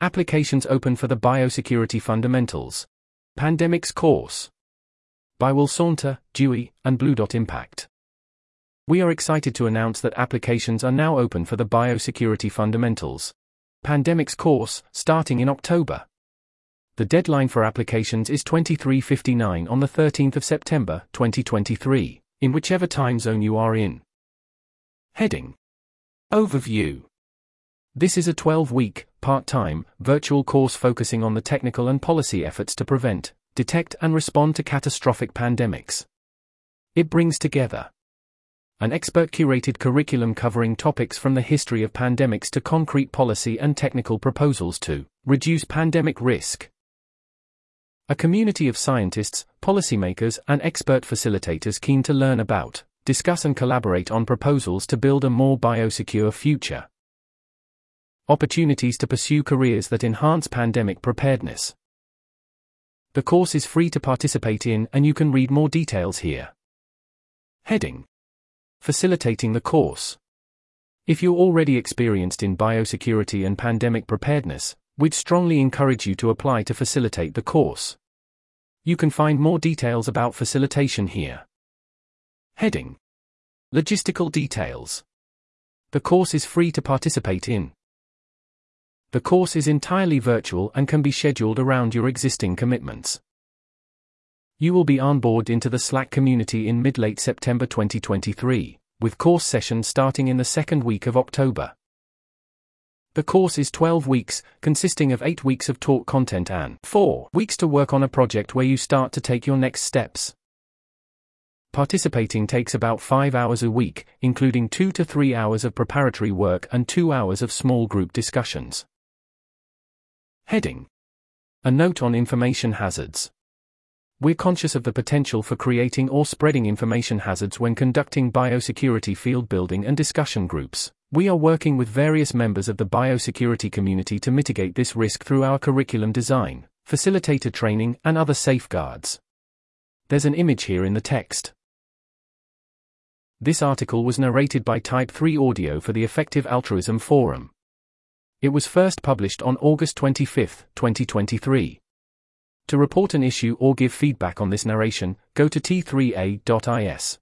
Applications open for the Biosecurity Fundamentals. Pandemics course. By Will Saunter, Dewi, and BlueDot Impact. We are excited to announce that applications are now open for the Biosecurity Fundamentals. Pandemics course, starting in October. The deadline for applications is 23:59 on the 13th of September, 2023, in whichever time zone you are in. Heading Overview This is a 12 week, part time, virtual course focusing on the technical and policy efforts to prevent, detect, and respond to catastrophic pandemics. It brings together an expert curated curriculum covering topics from the history of pandemics to concrete policy and technical proposals to reduce pandemic risk. A community of scientists, policymakers, and expert facilitators keen to learn about, discuss, and collaborate on proposals to build a more biosecure future opportunities to pursue careers that enhance pandemic preparedness. The course is free to participate in, and you can read more details here. Heading Facilitating the course. If you're already experienced in biosecurity and pandemic preparedness, we'd strongly encourage you to apply to facilitate the course. You can find more details about facilitation here. Heading Logistical details. The course is free to participate in. The course is entirely virtual and can be scheduled around your existing commitments. You will be onboard into the Slack community in mid late September 2023, with course sessions starting in the second week of October. The course is 12 weeks, consisting of 8 weeks of talk content and 4 weeks to work on a project where you start to take your next steps. Participating takes about 5 hours a week, including 2 to 3 hours of preparatory work and 2 hours of small group discussions. Heading A note on information hazards. We're conscious of the potential for creating or spreading information hazards when conducting biosecurity field building and discussion groups. We are working with various members of the biosecurity community to mitigate this risk through our curriculum design, facilitator training, and other safeguards. There's an image here in the text. This article was narrated by Type 3 Audio for the Effective Altruism Forum. It was first published on August 25, 2023. To report an issue or give feedback on this narration, go to t3a.is.